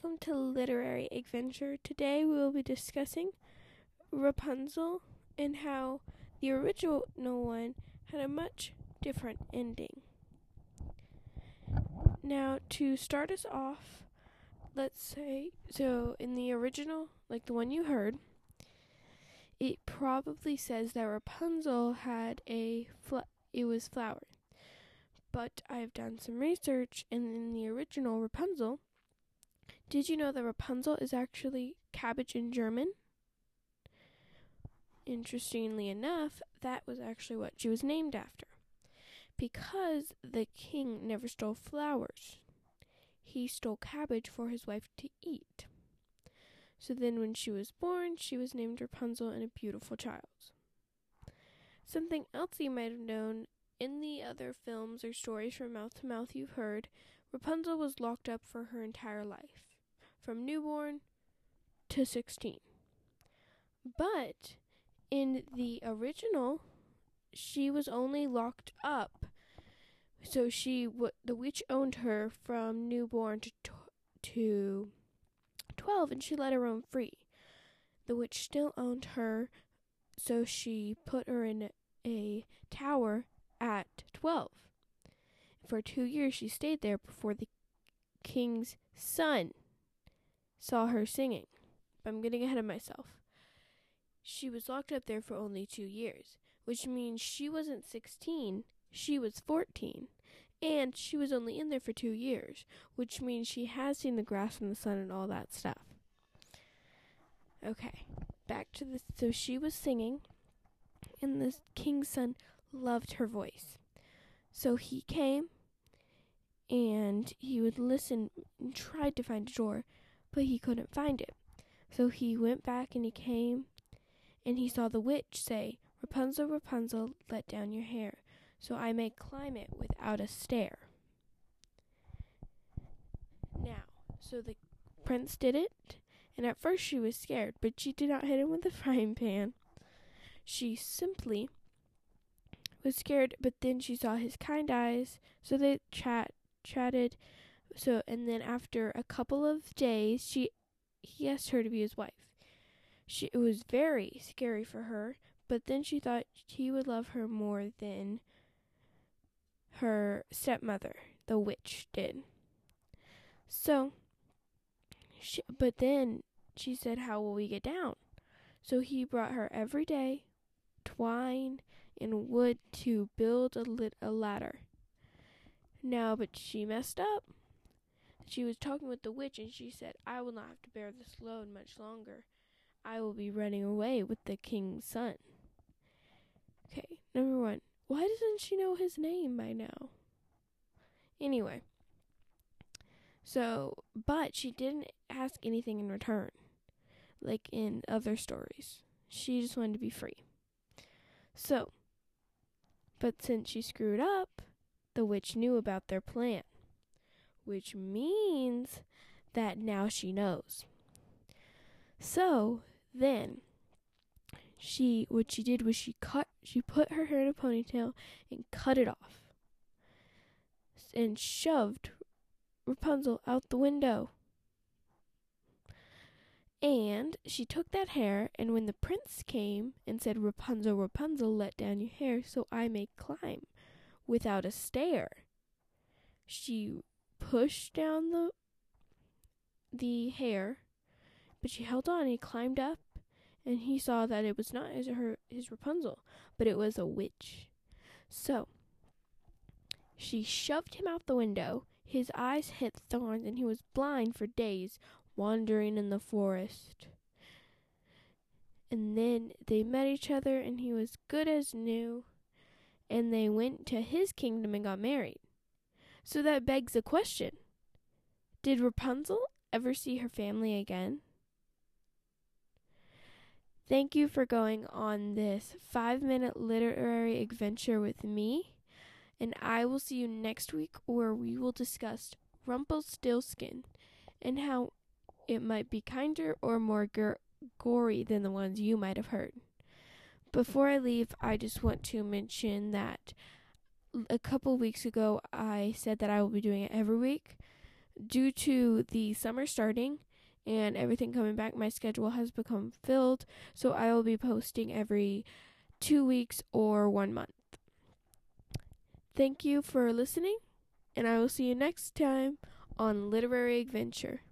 welcome to Literary Adventure. Today we will be discussing Rapunzel and how the original one had a much different ending. Now, to start us off, let's say so in the original, like the one you heard, it probably says that Rapunzel had a fl- it was flower. But I've done some research and in the original Rapunzel, did you know that Rapunzel is actually cabbage in German? Interestingly enough, that was actually what she was named after. Because the king never stole flowers, he stole cabbage for his wife to eat. So then, when she was born, she was named Rapunzel and a beautiful child. Something else you might have known in the other films or stories from mouth to mouth you've heard, Rapunzel was locked up for her entire life from newborn to 16. But in the original, she was only locked up. So she w- the witch owned her from newborn to to 12 and she let her roam free. The witch still owned her, so she put her in a tower at 12. For 2 years she stayed there before the king's son saw her singing. But I'm getting ahead of myself. She was locked up there for only two years, which means she wasn't 16, she was 14. And she was only in there for two years, which means she has seen the grass and the sun and all that stuff. Okay, back to this. So she was singing, and the king's son loved her voice. So he came and he would listen and tried to find a door, but he couldn't find it. So he went back and he came and he saw the witch say, Rapunzel, Rapunzel, let down your hair, so I may climb it without a stair. Now, so the prince did it, and at first she was scared, but she did not hit him with a frying pan. She simply was scared, but then she saw his kind eyes, so they chat chatted so and then after a couple of days she he asked her to be his wife. She it was very scary for her, but then she thought he would love her more than her stepmother, the witch, did. So she, but then she said, How will we get down? So he brought her every day twine and wood to build a, lit- a ladder. Now, but she messed up she was talking with the witch, and she said, I will not have to bear this load much longer. I will be running away with the king's son. Okay, number one. Why doesn't she know his name by now? Anyway. So, but she didn't ask anything in return, like in other stories. She just wanted to be free. So, but since she screwed up, the witch knew about their plan which means that now she knows. So then she what she did was she cut she put her hair in a ponytail and cut it off and shoved Rapunzel out the window. And she took that hair, and when the prince came and said, Rapunzel, Rapunzel, let down your hair so I may climb without a stair, she pushed down the the hair, but she held on. He climbed up, and he saw that it was not his her his Rapunzel, but it was a witch. So she shoved him out the window. His eyes hit thorns, and he was blind for days, wandering in the forest. And then they met each other, and he was good as new. And they went to his kingdom and got married. So that begs a question Did Rapunzel ever see her family again? Thank you for going on this five minute literary adventure with me, and I will see you next week where we will discuss Rumpelstiltskin and how it might be kinder or more gor- gory than the ones you might have heard. Before I leave, I just want to mention that a couple weeks ago I said that I will be doing it every week. due to the summer starting and everything coming back, my schedule has become filled, so I will be posting every two weeks or one month. Thank you for listening, and I will see you next time on Literary Adventure.